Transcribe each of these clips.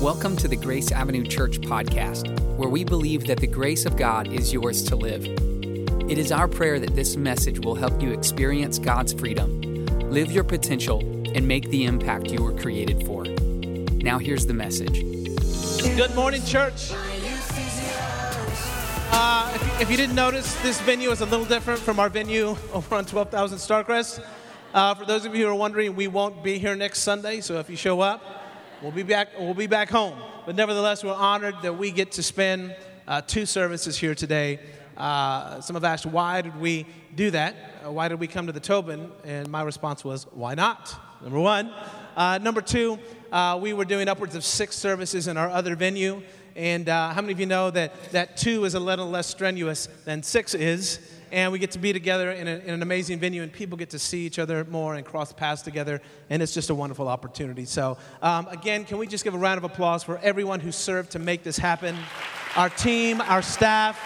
Welcome to the Grace Avenue Church podcast, where we believe that the grace of God is yours to live. It is our prayer that this message will help you experience God's freedom, live your potential, and make the impact you were created for. Now, here's the message. Good morning, church. Uh, if, you, didn't notice, this venue is a little different from our venue over on 12,000 Starcrest. Uh, for those of you who are wondering, we won't be here next Sunday, so if you show up, We'll be back, we'll be back home. But nevertheless, we're honored that we get to spend uh, two services here today. Uh, some have asked, why did we do that? Uh, why did we come to the Tobin? And my response was, why not? Number one. Uh, number two, uh, we were doing upwards of six services in our other venue. And uh, how many of you know that, that two is a little less strenuous than six is? And we get to be together in, a, in, an amazing venue, and people get to see each other more and cross paths together, and it's just a wonderful opportunity. So, um, again, can we just give a round of applause for everyone who served to make this happen? Our team, our staff,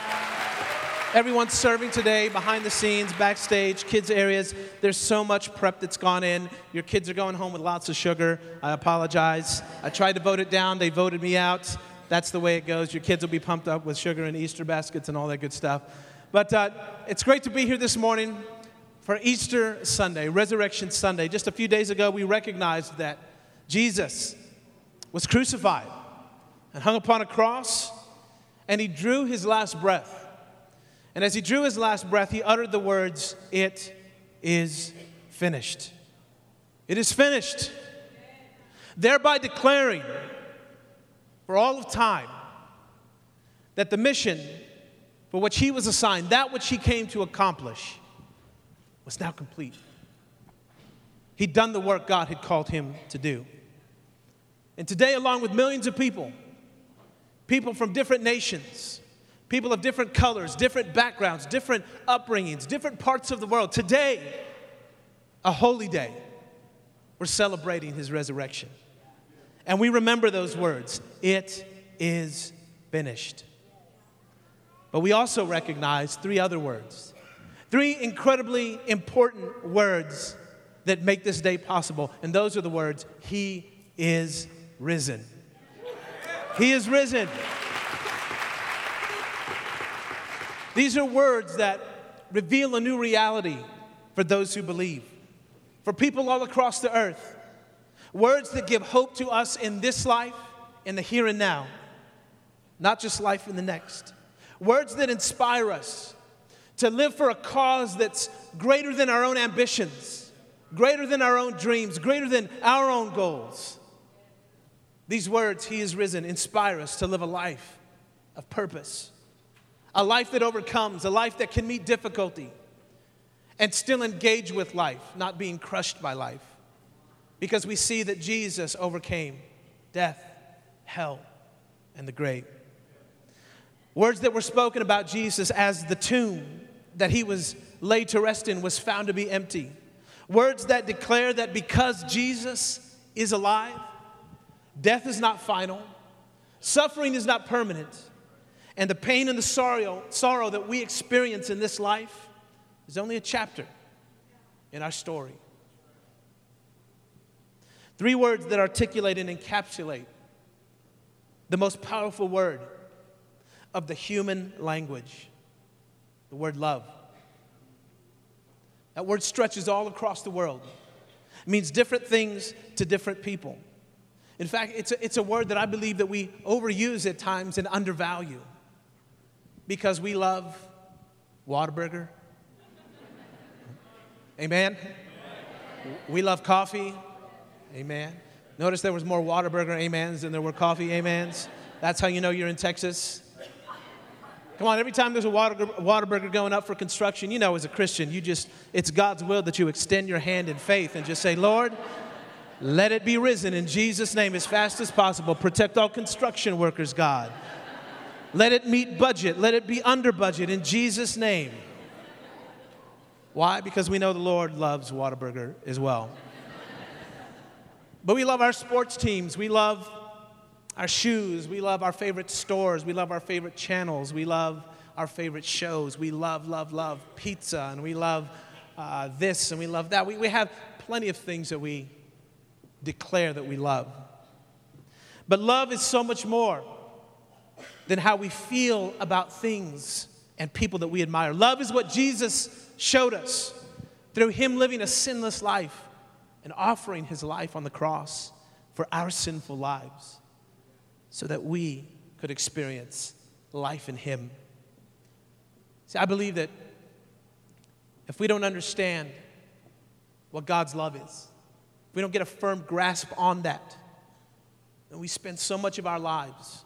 everyone serving today behind the scenes, backstage, kids' areas. There's so much prep that's gone in. Your kids are going home with lots of sugar. I apologize. I tried to vote it down, they voted me out. That's the way it goes. Your kids will be pumped up with sugar and Easter baskets and all that good stuff. But uh, it's great to be here this morning for Easter Sunday, Resurrection Sunday. Just a few days ago, we recognized that Jesus was crucified and hung upon a cross, and he drew his last breath. And as he drew his last breath, he uttered the words, It is finished. It is finished. Thereby declaring for all of time that the mission for which he was assigned, that which he came to accomplish, was now complete. He'd done the work God had called him to do. And today, along with millions of people, people from different nations, people of different colors, different backgrounds, different upbringings, different parts of the world, today, a holy day, we're celebrating his resurrection. And we remember those words it is finished. But we also recognize three other words, three incredibly important words that make this day possible. And those are the words He is risen. He is risen. These are words that reveal a new reality for those who believe, for people all across the earth. Words that give hope to us in this life, in the here and now, not just life in the next. Words that inspire us to live for a cause that's greater than our own ambitions, greater than our own dreams, greater than our own goals. These words, He is risen, inspire us to live a life of purpose, a life that overcomes, a life that can meet difficulty and still engage with life, not being crushed by life. Because we see that Jesus overcame death, hell, and the grave. Words that were spoken about Jesus as the tomb that he was laid to rest in was found to be empty. Words that declare that because Jesus is alive, death is not final, suffering is not permanent, and the pain and the sorrow, sorrow that we experience in this life is only a chapter in our story. Three words that articulate and encapsulate the most powerful word of the human language the word love. That word stretches all across the world. It means different things to different people. In fact, it's a, it's a word that I believe that we overuse at times and undervalue because we love Whataburger. Amen. We love coffee. Amen. Notice there was more Whataburger amens than there were coffee amens. That's how you know you're in Texas. Come on, every time there's a water, going up for construction, you know, as a Christian, you just, it's God's will that you extend your hand in faith and just say, Lord, let it be risen in Jesus' name as fast as possible. Protect all construction workers, God. Let it meet budget. Let it be under budget in Jesus' name. Why? Because we know the Lord loves Whataburger as well. But we love our sports teams. We love our shoes. We love our favorite stores. We love our favorite channels. We love our favorite shows. We love, love, love pizza, and we love uh, this, and we love that. We, we have plenty of things that we declare that we love. But love is so much more than how we feel about things and people that we admire. Love is what Jesus showed us through Him living a sinless life and offering His life on the cross for our sinful lives so that we could experience life in Him. See, I believe that if we don't understand what God's love is, if we don't get a firm grasp on that, then we spend so much of our lives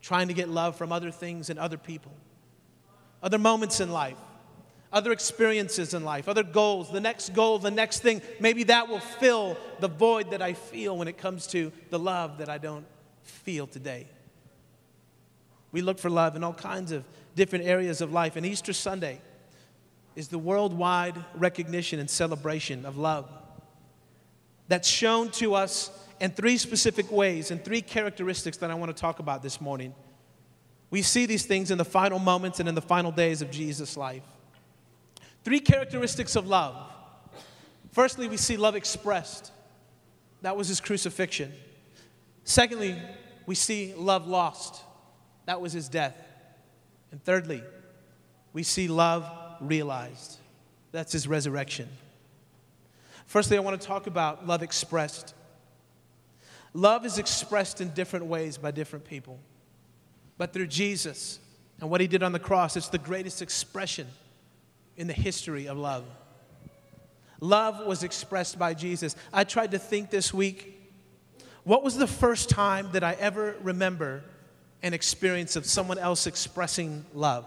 trying to get love from other things and other people, other moments in life, other experiences in life, other goals, the next goal, the next thing. Maybe that will fill the void that I feel when it comes to the love that I don't feel today. We look for love in all kinds of different areas of life. And Easter Sunday is the worldwide recognition and celebration of love that's shown to us in three specific ways and three characteristics that I want to talk about this morning. We see these things in the final moments and in the final days of Jesus' life. Three characteristics of love. Firstly, we see love expressed. That was his crucifixion. Secondly, we see love lost. That was his death. And thirdly, we see love realized. That's his resurrection. Firstly, I want to talk about love expressed. Love is expressed in different ways by different people. But through Jesus and what he did on the cross, it's the greatest expression in the history of love. Love was expressed by Jesus. I tried to think this week what was the first time that I ever remember an experience of someone else expressing love?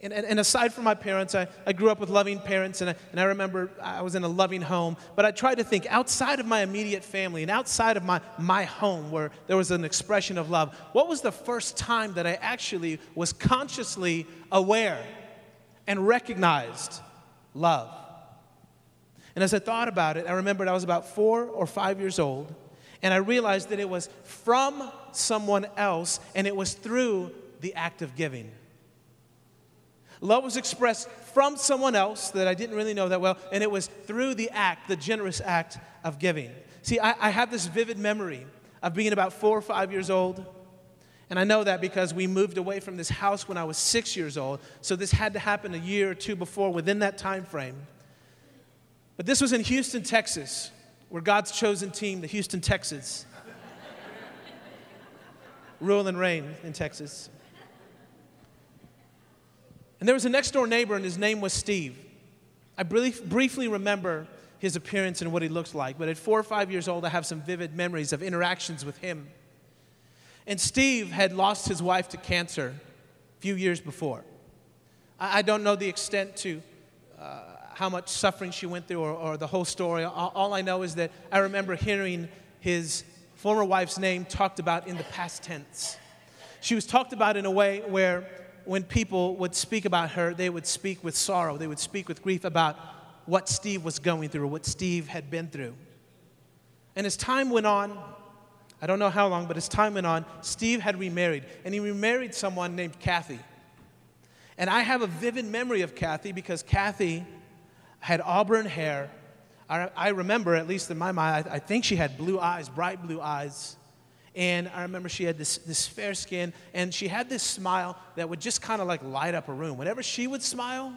And, and, and, aside from my parents, I, I grew up with loving parents, and I, and I remember I was in a loving home. But I tried to think outside of my immediate family and outside of my, my home where there was an expression of love, what was the first time that I actually was consciously aware and recognized love? And as I thought about it, I remembered I was about four or five years old, and I realized that it was from someone else, and it was through the act of giving. Love was expressed from someone else that I didn't really know that well, and it was through the act, the generous act of giving. See, I, I have this vivid memory of being about four or five years old. And I know that because we moved away from this house when I was six years old. So this had to happen a year or two before within that time frame. But this was in Houston, Texas, where God's chosen team, the Houston Texans, rule and reign in Texas. And there was a next door neighbor, and his name was Steve. I brief, briefly remember his appearance and what he looked like, but at four or five years old, I have some vivid memories of interactions with him. And Steve had lost his wife to cancer a few years before. I, I don't know the extent to uh, how much suffering she went through or, or the whole story. All, all I know is that I remember hearing his former wife's name talked about in the past tense. She was talked about in a way where when people would speak about her, they would speak with sorrow, they would speak with grief about what Steve was going through, what Steve had been through. And as time went on, I don't know how long, but as time went on, Steve had remarried, and he remarried someone named Kathy. And I have a vivid memory of Kathy because Kathy had auburn hair. I, I remember, at least in my mind, I, I think she had blue eyes, bright blue eyes. And I remember she had this, this fair skin, and she had this smile that would just kind of like light up a room. Whenever she would smile,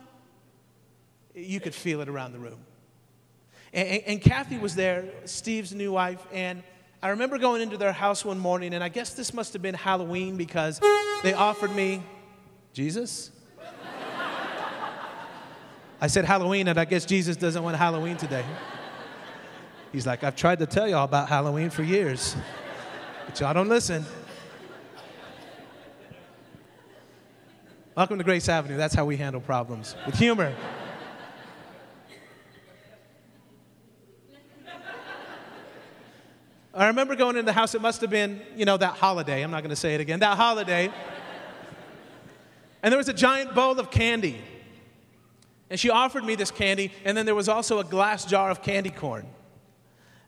you could feel it around the room. And, and, and Kathy was there, Steve's new wife, and I remember going into their house one morning, and I guess this must have been Halloween because they offered me Jesus. I said Halloween, and I guess Jesus doesn't want Halloween today. He's like, I've tried to tell y'all about Halloween for years. But y'all don't listen. Welcome to Grace Avenue. That's how we handle problems with humor. I remember going in the house, it must have been, you know, that holiday. I'm not going to say it again. That holiday. And there was a giant bowl of candy. And she offered me this candy, and then there was also a glass jar of candy corn.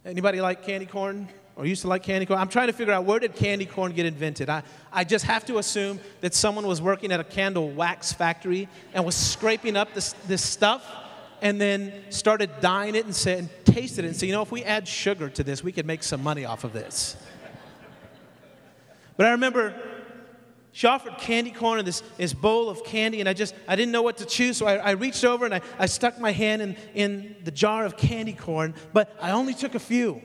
Anybody like candy corn? or used to like candy corn. I'm trying to figure out where did candy corn get invented. I, I just have to assume that someone was working at a candle wax factory and was scraping up this, this stuff and then started dyeing it and, said, and tasted it and said, you know, if we add sugar to this, we could make some money off of this. But I remember she offered candy corn in this, this bowl of candy, and I just, I didn't know what to choose, so I, I reached over and I, I stuck my hand in, in the jar of candy corn, but I only took a few.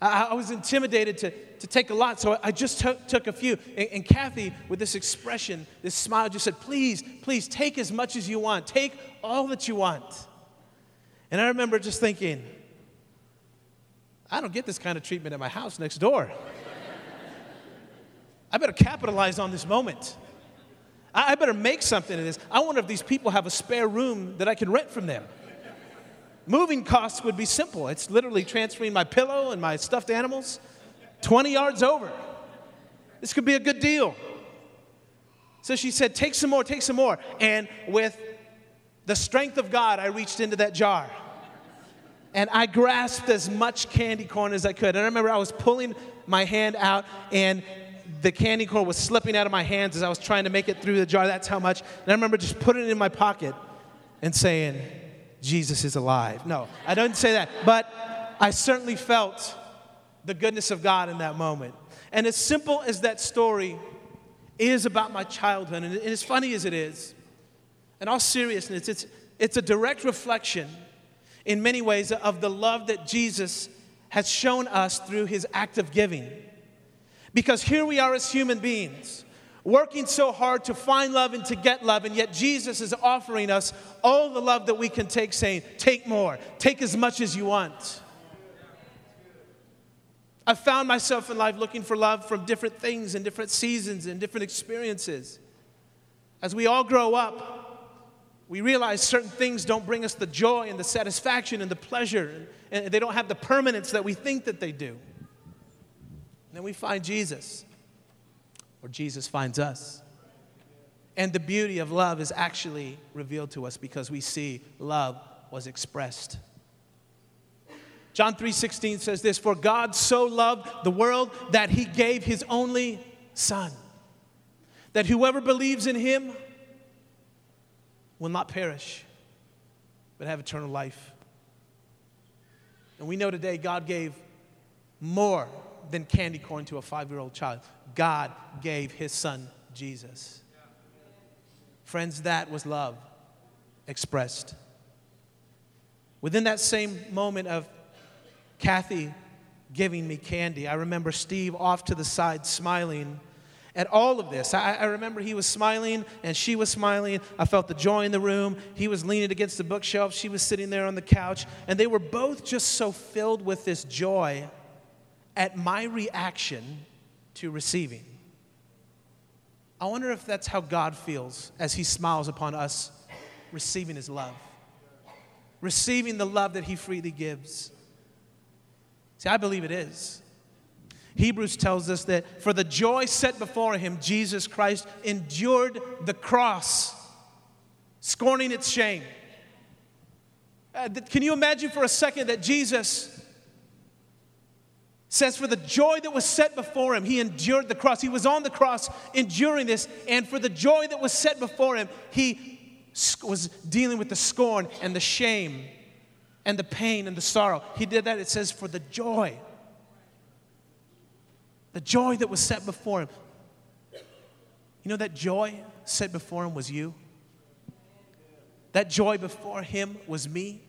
I, I was intimidated to, to take a lot, so I just took, took a few. And, and Kathy, with this expression, this smile, just said, Please, please, take as much as you want. Take all that you want. And I remember just thinking, I don't get this kind of treatment at my house next door. I better capitalize on this moment. I, better make something of this. I wonder if these people have a spare room that I can rent from them. Moving costs would be simple. It's literally transferring my pillow and my stuffed animals 20 yards over. This could be a good deal. So she said, Take some more, take some more. And with the strength of God, I reached into that jar and I grasped as much candy corn as I could. And I remember I was pulling my hand out, and the candy corn was slipping out of my hands as I was trying to make it through the jar. That's how much. And I remember just putting it in my pocket and saying, Jesus is alive. No, I don't say that. But I certainly felt the goodness of God in that moment. And as simple as that story is about my childhood, and as funny as it is, in all seriousness, it's, it's a direct reflection in many ways of the love that Jesus has shown us through his act of giving. Because here we are as human beings, working so hard to find love and to get love, and yet Jesus is offering us all the love that we can take, saying, Take more, take as much as you want. I found myself in life looking for love from different things and different seasons and different experiences. As we all grow up, we realize certain things don't bring us the joy and the satisfaction and the pleasure, and they don't have the permanence that we think that they do. Then we find Jesus, or Jesus finds us. And the beauty of love is actually revealed to us because we see love was expressed. John 3:16 says this, "For God so loved the world that he gave his only son, that whoever believes in him will not perish, but have eternal life." And we know today God gave more than candy corn to a five year old child. God gave his son Jesus. Friends, that was love expressed. Within that same moment of Kathy giving me candy, I remember Steve off to the side smiling at all of this. I, I, remember he was smiling and she was smiling. I felt the joy in the room. He was leaning against the bookshelf. She was sitting there on the couch. And they were both just so filled with this joy at my reaction to receiving. I wonder if that's how God feels as He smiles upon us receiving His love, receiving the love that He freely gives. See, I believe it is. Hebrews tells us that for the joy set before him, Jesus Christ endured the cross, scorning its shame. Uh, can you imagine for a second that Jesus says, For the joy that was set before him, he endured the cross. He was on the cross enduring this, and for the joy that was set before him, he was dealing with the scorn and the shame and the pain and the sorrow. He did that, it says, for the joy. The joy that was set before him. You know, that joy set before him was you. That joy before him was me.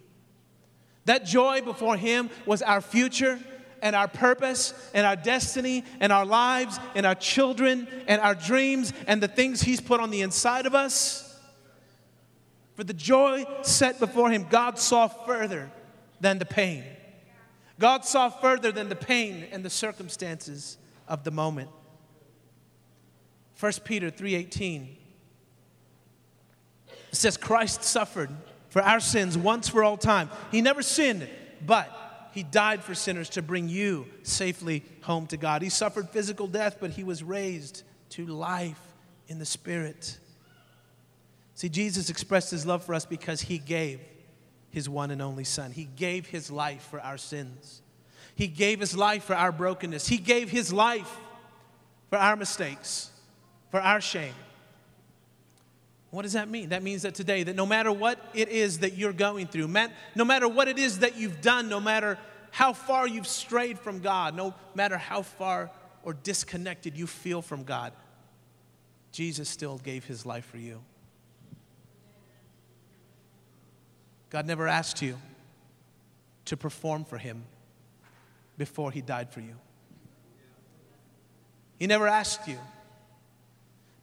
That joy before him was our future and our purpose and our destiny and our lives and our children and our dreams and the things He's put on the inside of us. For the joy set before Him, God saw further than the pain. God saw further than the pain and the circumstances of the moment. 1 Peter 3:18 says Christ suffered for our sins once for all time. He never sinned, but he died for sinners to bring you safely home to God. He suffered physical death, but he was raised to life in the Spirit. See, Jesus expressed his love for us because he gave his one and only Son. He gave his life for our sins. He gave his life for our brokenness. He gave his life for our mistakes, for our shame. What does that mean? That means that today, that no matter what it is that you're going through, no matter what it is that you've done, no matter how far you've strayed from God, no matter how far or disconnected you feel from God, Jesus still gave his life for you. God never asked you to perform for him before he died for you. He never asked you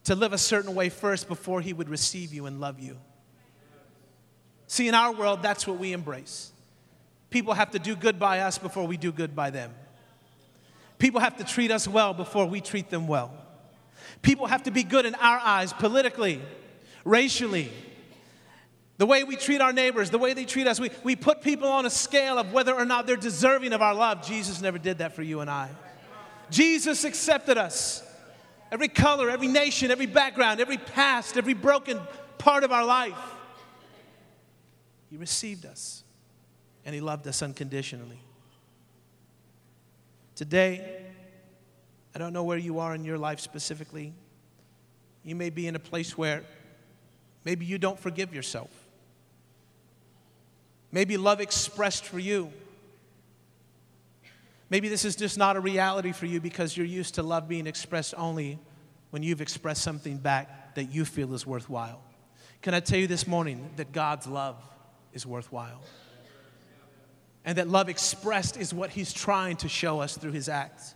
to live a certain way first before he would receive you and love you. See, in our world, that's what we embrace. People have to do good by us before we do good by them. People have to treat us well before we treat them well. People have to be good in our eyes politically, racially, the way we treat our neighbors, the way they treat us. We, we put people on a scale of whether or not they're deserving of our love. Jesus never did that for you and I. Jesus accepted us. Every color, every nation, every background, every past, every broken part of our life. He received us and He loved us unconditionally. Today, I don't know where you are in your life specifically. You may be in a place where maybe you don't forgive yourself. Maybe love expressed for you. Maybe this is just not a reality for you because you're used to love being expressed only when you've expressed something back that you feel is worthwhile. Can I tell you this morning that God's love is worthwhile? And that love expressed is what He's trying to show us through His acts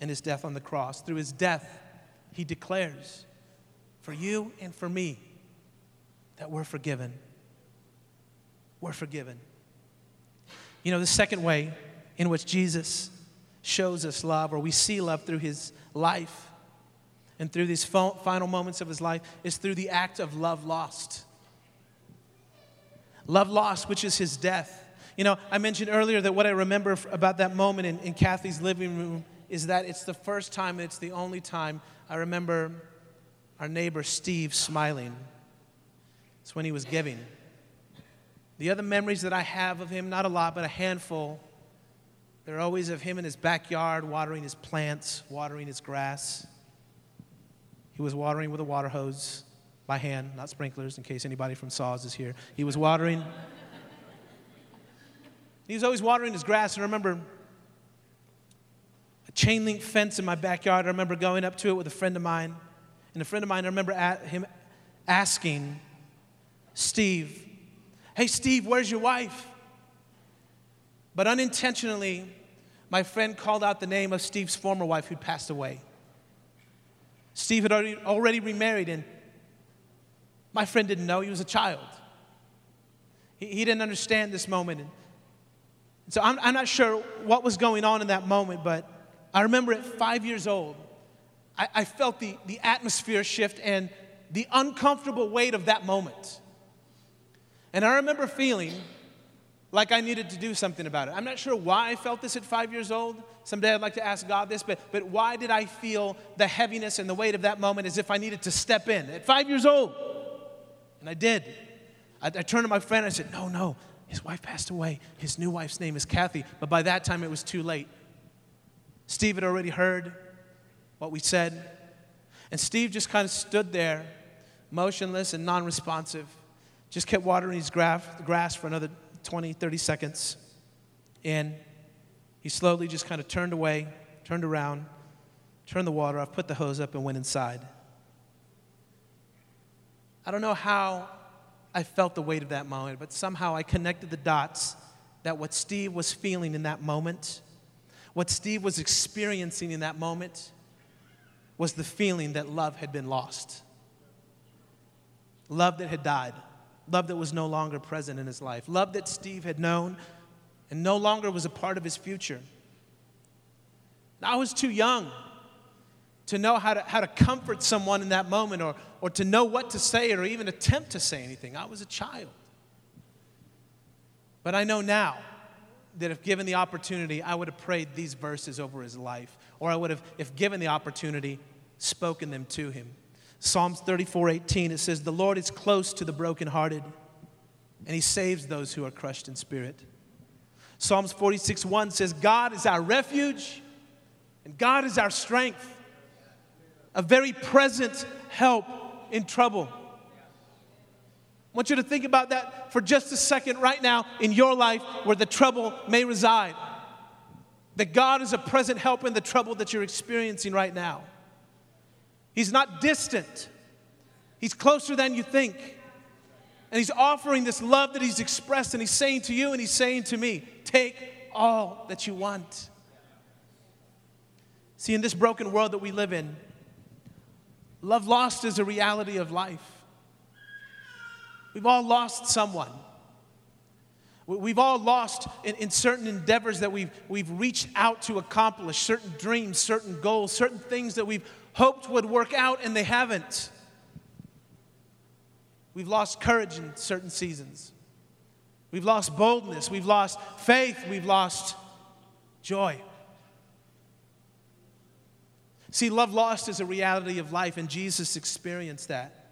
and His death on the cross. Through His death, He declares for you and for me that we're forgiven. We're forgiven. You know, the second way in which Jesus shows us love, or we see love through His life and through these final moments of His life, is through the act of love lost. Love lost, which is His death. You know, I mentioned earlier that what I remember about that moment in, in Kathy's living room is that it's the first time, and it's the only time I remember our neighbor Steve smiling. It's when he was giving. The other memories that I have of him, not a lot, but a handful, they're always of him in his backyard, watering his plants, watering his grass. He was watering with a water hose by hand, not sprinklers, in case anybody from SAWS is here. He was watering. He was always watering his grass. And I remember a chain link fence in my backyard. I remember going up to it with a friend of mine. And a friend of mine, I remember him asking Steve, Hey, Steve, where's your wife? But unintentionally, my friend called out the name of Steve's former wife who'd passed away. Steve had already, already remarried, and my friend didn't know he was a child. He, he didn't understand this moment. And so I'm, I'm not sure what was going on in that moment, but I remember at five years old, I, I felt the, the atmosphere shift and the uncomfortable weight of that moment. And I remember feeling like I needed to do something about it. I'm not sure why I felt this at five years old. Someday I'd like to ask God this, but, but why did I feel the heaviness and the weight of that moment as if I needed to step in at five years old? And I did. I, I turned to my friend and I said, No, no, his wife passed away. His new wife's name is Kathy. But by that time, it was too late. Steve had already heard what we said. And Steve just kind of stood there, motionless and non responsive, just kept watering his grass for another 20, 30 seconds. And he slowly just kind of turned away, turned around, turned the water off, put the hose up, and went inside. I don't know how I felt the weight of that moment, but somehow I connected the dots that what Steve was feeling in that moment, what Steve was experiencing in that moment, was the feeling that love had been lost. Love that had died. Love that was no longer present in his life. Love that Steve had known and no longer was a part of his future. I was too young to know how to, how to comfort someone in that moment or, or to know what to say or even attempt to say anything. I was a child. But I know now that if given the opportunity, I would have prayed these verses over his life, or I would have, if given the opportunity, spoken them to him. Psalms 34 18, it says, The Lord is close to the brokenhearted, and he saves those who are crushed in spirit. Psalms 46 1 says, God is our refuge, and God is our strength a very present help in trouble. I want you to think about that for just a second right now in your life where the trouble may reside. That God is a present help in the trouble that you're experiencing right now. He's not distant, He's closer than you think. And He's offering this love that He's expressed, and He's saying to you and He's saying to me, Take all that you want. See, in this broken world that we live in, love lost is a reality of life. We've all lost someone. We've all lost in, in, certain endeavors that we've, we've reached out to accomplish, certain dreams, certain goals, certain things that we've hoped would work out and they haven't. We've lost courage in certain seasons. We've lost boldness. We've lost faith. We've lost joy. See, love lost is a reality of life, and Jesus experienced that.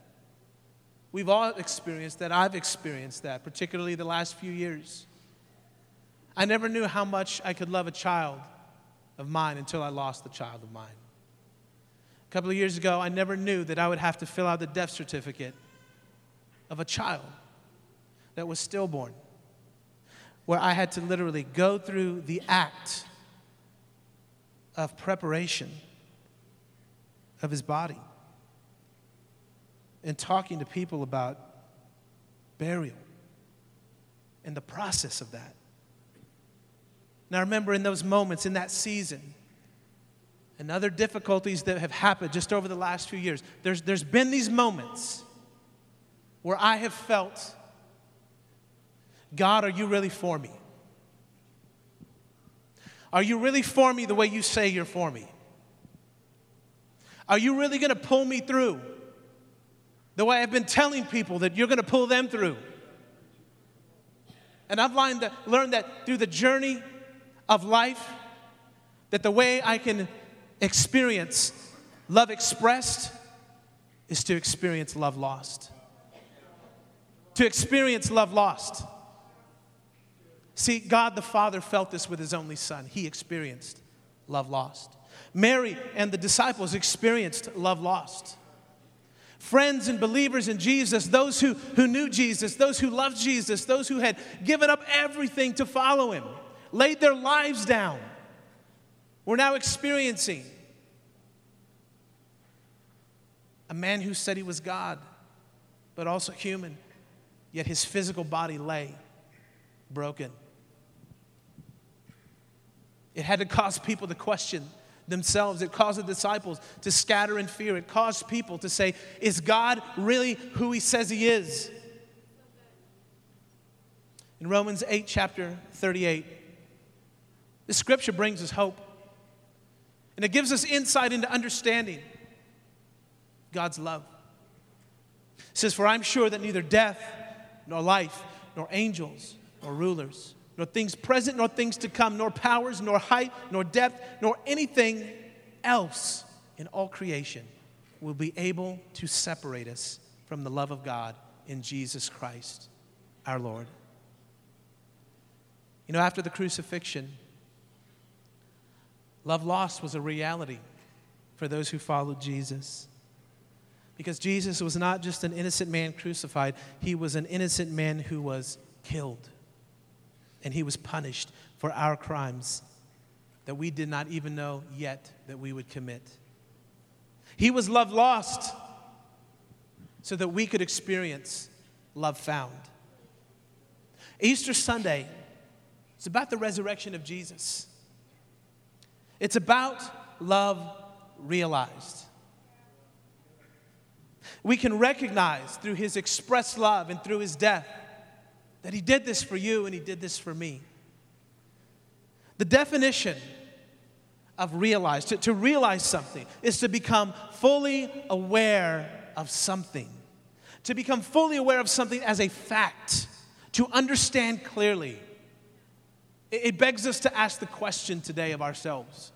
We've all experienced that. I've experienced that, particularly the last few years. I never knew how much I could love a child of mine until I lost the child of mine. A couple of years ago, I never knew that I would have to fill out the death certificate of a child that was stillborn, where I had to literally go through the act of preparation of his body and talking to people about burial and the process of that. Now, remember in those moments, in that season, and other difficulties that have happened just over the last few years, there's, there's been these moments where I have felt, God, are you really for me? Are you really for me the way you say you're for me? Are you really going to pull me through? the way I've been telling people that you're going to pull them through. And I've learned that, learned that through the journey of life, that the way I can experience love expressed is to experience love lost. To experience love lost. See, God the Father felt this with his only Son. He experienced love lost. Mary and the disciples experienced love lost friends and believers in Jesus, those who, who knew Jesus, those who loved Jesus, those who had given up everything to follow him, laid their lives down, we're now experiencing a man who said he was God, but also human, yet his physical body lay broken. It had to cause people to question themselves. It caused the disciples to scatter in fear. It caused people to say, Is God really who he says he is? In Romans 8, chapter 38, the scripture brings us hope. And it gives us insight into understanding God's love. It says, For I'm sure that neither death, nor life, nor angels, nor rulers, nor things present, nor things to come, nor powers, nor height, nor depth, nor anything else in all creation will be able to separate us from the love of God in Jesus Christ, our Lord. You know, after the crucifixion, love lost was a reality for those who followed Jesus. Because Jesus was not just an innocent man crucified, he was an innocent man who was killed and he was punished for our crimes that we did not even know yet that we would commit. He was love lost so that we could experience love found. Easter Sunday is about the resurrection of Jesus. It's about love realized. We can recognize through his expressed love and through his death that He did this for you and He did this for me. The definition of realize, to, to realize something, is to become fully aware of something. To become fully aware of something as a fact, to understand clearly. It, begs us to ask the question today of ourselves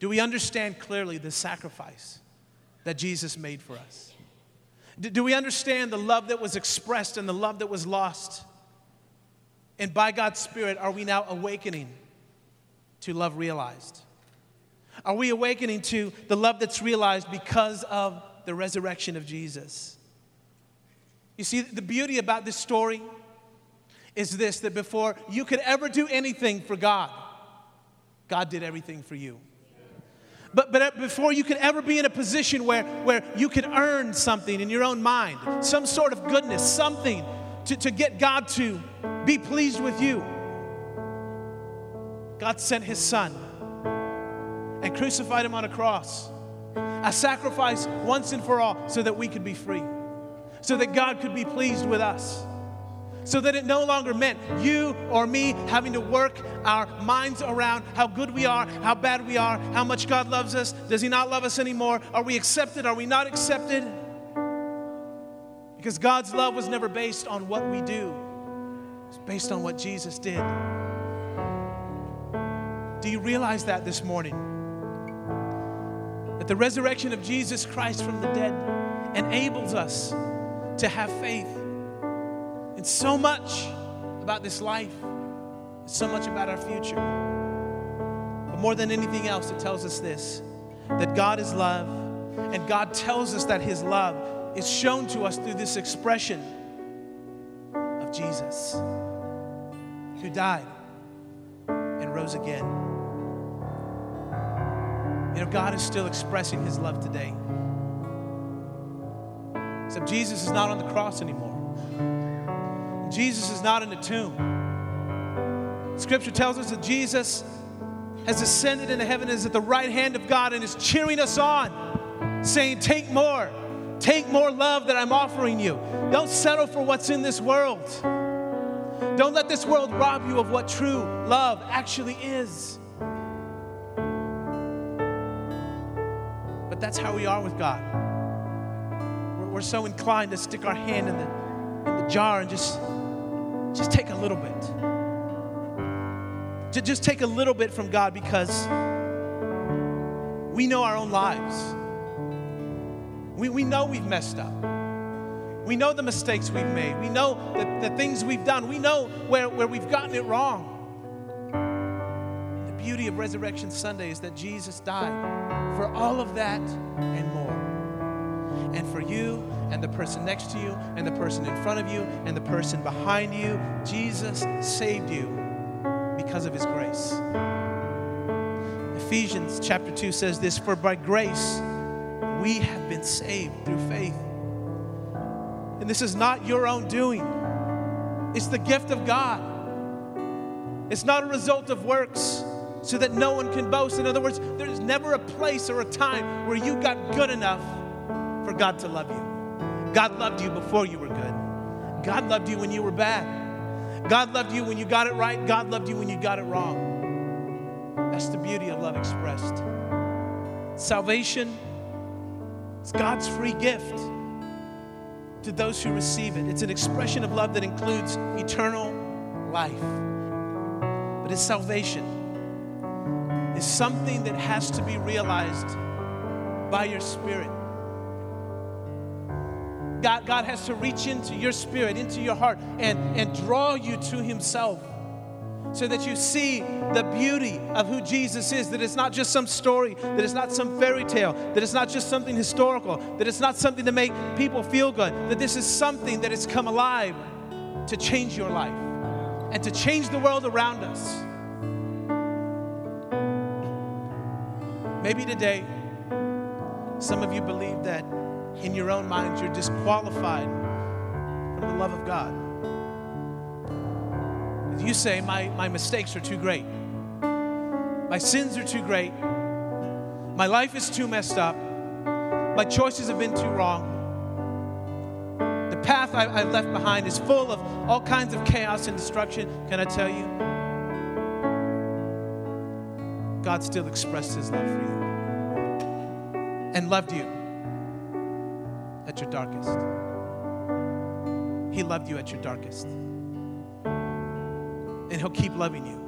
Do we understand clearly the sacrifice that Jesus made for us? Do we understand the love that was expressed and the love that was lost? And by God's Spirit, are we now awakening to love realized? Are we awakening to the love that's realized because of the resurrection of Jesus? You see, the beauty about this story is this that before you could ever do anything for God, God did everything for you. But, but uh, before you could ever be in a position where, where you could earn something in your own mind, some sort of goodness, something to, to get God to be pleased with you, God sent His Son and crucified Him on a cross, a sacrifice once and for all, so that we could be free, so that God could be pleased with us so that it no longer meant you or me having to work our minds around how good we are, how bad we are, how much God loves us. Does He not love us anymore? Are we accepted? Are we not accepted? Because God's love was never based on what we do, it's based on what Jesus did. Do you realize that this morning? That the resurrection of Jesus Christ from the dead enables us to have faith it's so much about this life, it's so much about our future. But more than anything else, it tells us this that God is love, and God tells us that His love is shown to us through this expression of Jesus, who died and rose again. You know, God is still expressing His love today. Except Jesus is not on the cross anymore. Jesus is not in the tomb. Scripture tells us that Jesus has ascended into heaven, and is at the right hand of God, and is cheering us on, saying, Take more, take more love that I'm offering you. Don't settle for what's in this world. Don't let this world rob you of what true love actually is. But that's how we are with God. We're, so inclined to stick our hand in the, in the jar and just just take a little bit. Just take a little bit from God because we know our own lives. We, we know we've messed up. We know the mistakes we've made. We know the, the things we've done. We know where, where we've gotten it wrong. The beauty of Resurrection Sunday is that Jesus died for all of that and more. And for you and the person next to you and the person in front of you and the person behind you. Jesus saved you because of his grace. Ephesians chapter 2 says this For by grace we have been saved through faith. And this is not your own doing, it's the gift of God. It's not a result of works so that no one can boast. In other words, there's never a place or a time where you got good enough for God to love you. God loved you before you were good. God loved you when you were bad. God loved you when you got it right. God loved you when you got it wrong. That's the beauty of love expressed. Salvation is God's free gift to those who receive it. It's an expression of love that includes eternal life. But His salvation is something that has to be realized by your spirit. God, God has to reach into your spirit, into your heart, and, and draw you to Himself so that you see the beauty of who Jesus is. That it's not just some story, that it's not some fairy tale, that it's not just something historical, that it's not something to make people feel good, that this is something that has come alive to change your life and to change the world around us. Maybe today, some of you believe that in your own minds you're disqualified from the love of God. You say, my, my mistakes are too great, my sins are too great, my life is too messed up, my choices have been too wrong. The path I, have left behind is full of all kinds of chaos and destruction. Can I tell you? God still expressed his love for you and loved you at your darkest. He loved you at your darkest. And He'll keep loving you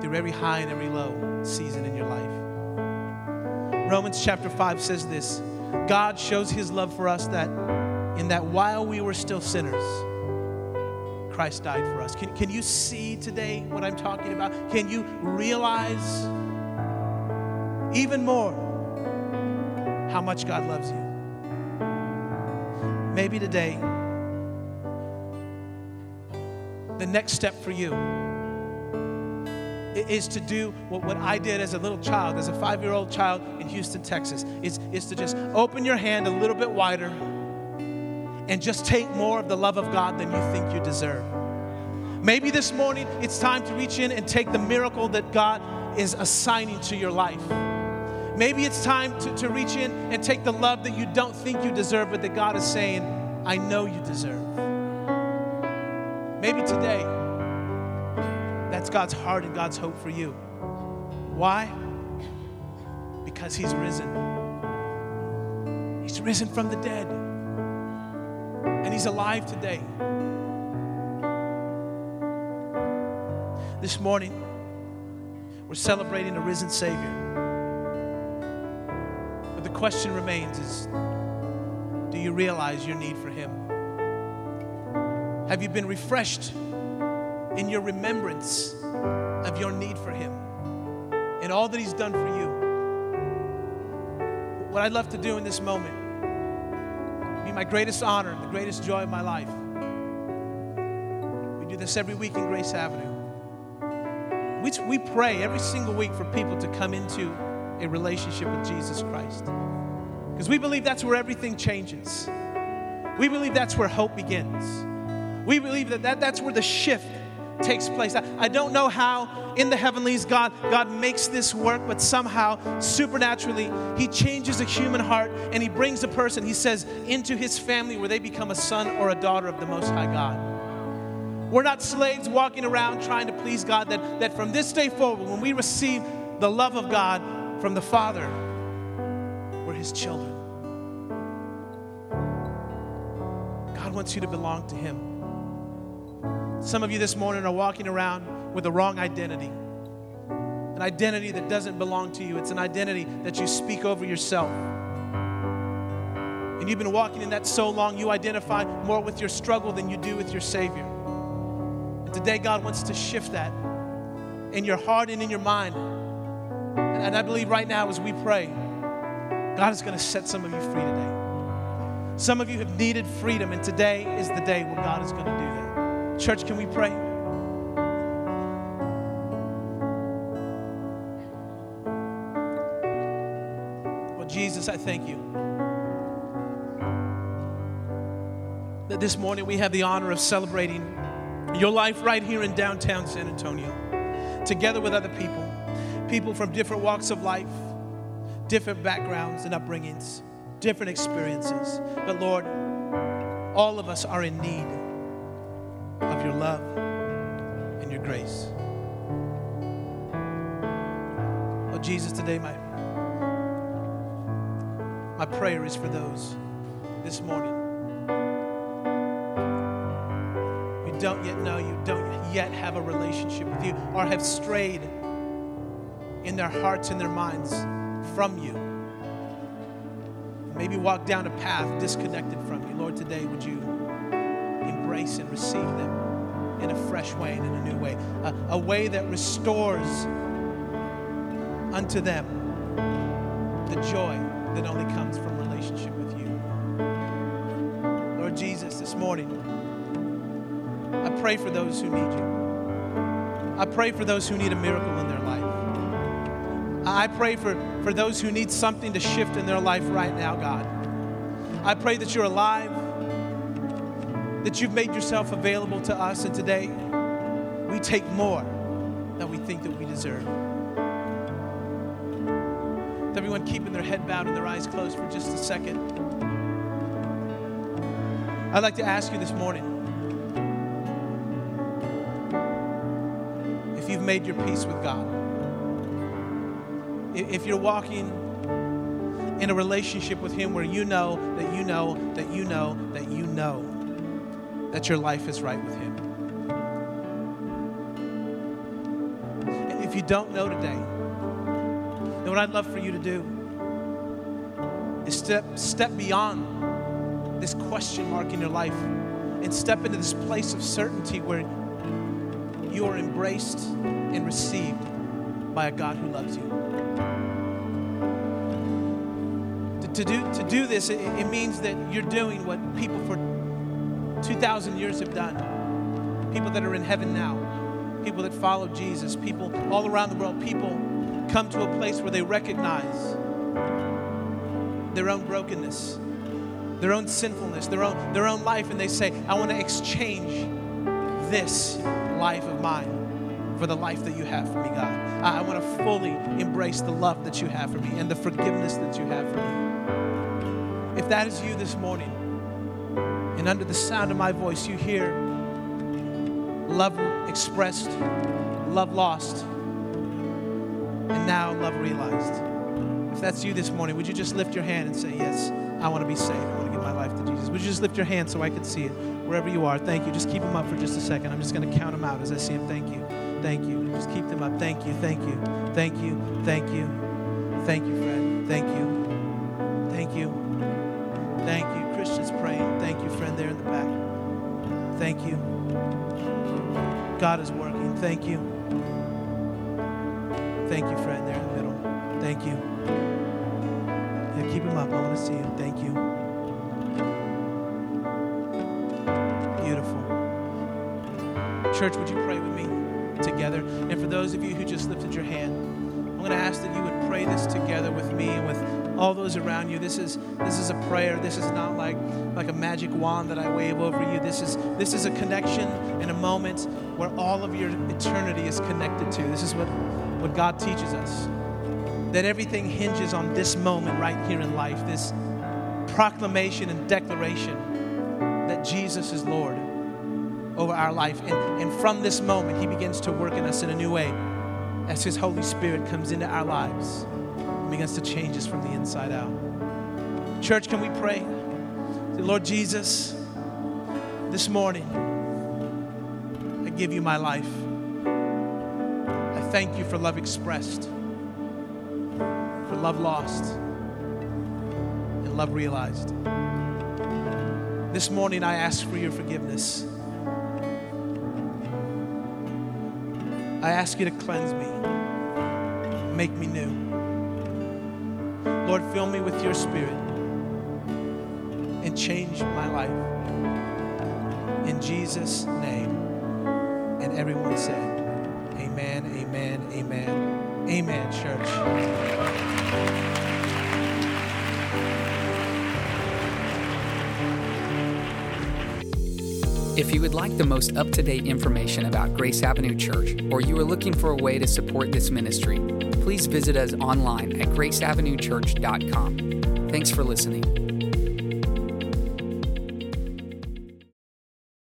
through every high and every low season in your life. Romans chapter 5 says this God shows His love for us that in that while we were still sinners, Christ died for us. Can, can you see today what I'm talking about? Can you realize even more how much God loves you. Maybe today, the next step for you is to do what, what I did as a little child, as a five year old child in Houston, Texas, is, is to just open your hand a little bit wider and just take more of the love of God than you think you deserve. Maybe this morning it's time to reach in and take the miracle that God is assigning to your life. Maybe it's time to, to reach in and take the love that you don't think you deserve, but that God is saying, I know you deserve. Maybe today, that's God's heart and God's hope for you. Why? Because He's risen. He's risen from the dead. And He's alive today. This morning, we're celebrating a risen Savior. Question remains is do you realize your need for Him? Have you been refreshed in your remembrance of your need for Him and all that He's done for you. What I'd love to do in this moment, be my greatest honor, the greatest joy of my life. We do this every week in Grace Avenue. We, we pray every single week for people to come into a relationship with Jesus Christ. Because we believe that's where everything changes. We believe that's where hope begins. We believe that, that that's where the shift takes place. I, I don't know how in the heavenlies God, God makes this work, but somehow, supernaturally, He changes a human heart and He brings a person, He says, into His family where they become a son or a daughter of the Most High God. We're not slaves walking around trying to please God, that, that from this day forward, when we receive the love of God from the Father, we're His children. God wants you to belong to Him. Some of you this morning are walking around with the wrong identity. An identity that doesn't belong to you. It's an identity that you speak over yourself. And you've been walking in that so long, you identify more with your struggle than you do with your Savior. And today, God wants to shift that in your heart and in your mind. And I believe right now, as we pray, God is going to set some of you free today. Some of you have needed freedom, and today is the day when God is going to do that. Church, can we pray? Well, Jesus, I thank you that this morning we have the honor of celebrating your life right here in downtown San Antonio, together with other people, people from different walks of life, different backgrounds and upbringings, different experiences. But Lord, all of us are in need of your love and your grace. Oh, Jesus, today my, my prayer is for those this morning who don't yet know you, don't yet have a relationship with you, or have strayed in their hearts and their minds from you. Maybe walk down a path disconnected from you. Lord, today would you embrace and receive them in a fresh way and in a new way, a, a way that restores unto them the joy that only comes from relationship with you. Lord Jesus, this morning, I pray for those who need you. I pray for those who need a miracle in their life. I pray for, for those who need something to shift in their life right now, God. I pray that you're alive, that you've made yourself available to us, and today we take more than we think that we deserve. With everyone keeping their head bowed and their eyes closed for just a second, I'd like to ask you this morning if you've made your peace with God, if you're walking in a relationship with Him where you know that you know that you know that you know that your life is right with Him. And if you don't know today, then what I'd love for you to do is step, step beyond this question mark in your life and step into this place of certainty where you are embraced and received by a God who loves you. To do, to do this, it, it means that you're doing what people for 2,000 years have done. People that are in heaven now, people that follow Jesus, people all around the world, people come to a place where they recognize their own brokenness, their own sinfulness, their own, their own life, and they say, I want to exchange this life of mine for the life that you have for me, God. I, I want to fully embrace the love that you have for me and the forgiveness that you have for me. That is you this morning, and under the sound of my voice, you hear love expressed, love lost, and now love realized. If that's you this morning, would you just lift your hand and say, Yes, I want to be saved. I want to give my life to Jesus. Would you just lift your hand so I can see it wherever you are? Thank you. Just keep them up for just a second. I'm just going to count them out as I see them. Thank you. Thank you. Just keep them up. Thank you. Thank you. Thank you. Thank you. Thank you, Fred. Thank you. Thank you. Thank you. Christians praying. Thank you, friend, there in the back. Thank you. God is working. Thank you. Thank you, friend, there in the middle. Thank you. Yeah, keep him up. I want to see him. Thank you. Beautiful. Church, would you pray with me together? And for those of you who just lifted your hand, I'm going to ask that you would pray this together with me and with all those around you. This is this is a prayer. This is not like like a magic wand that I wave over you. This is this is a connection in a moment where all of your eternity is connected to. This is what what God teaches us. That everything hinges on this moment right here in life. This proclamation and declaration that Jesus is Lord over our life. And, and from this moment, He begins to work in us in a new way as His Holy Spirit comes into our lives and begins to change us from the inside out. Church, can we pray? Say, Lord Jesus, this morning, I give you my life. I thank you for love expressed, for love lost, and love realized. This morning, I ask for your forgiveness. I ask you to cleanse me, make me new. Lord, fill me with your spirit and change my life. In Jesus' name. And everyone said, Amen, amen, amen, amen, church. If you would like the most up to date information about Grace Avenue Church, or you are looking for a way to support this ministry, please visit us online at graceavenuechurch.com. Thanks for listening.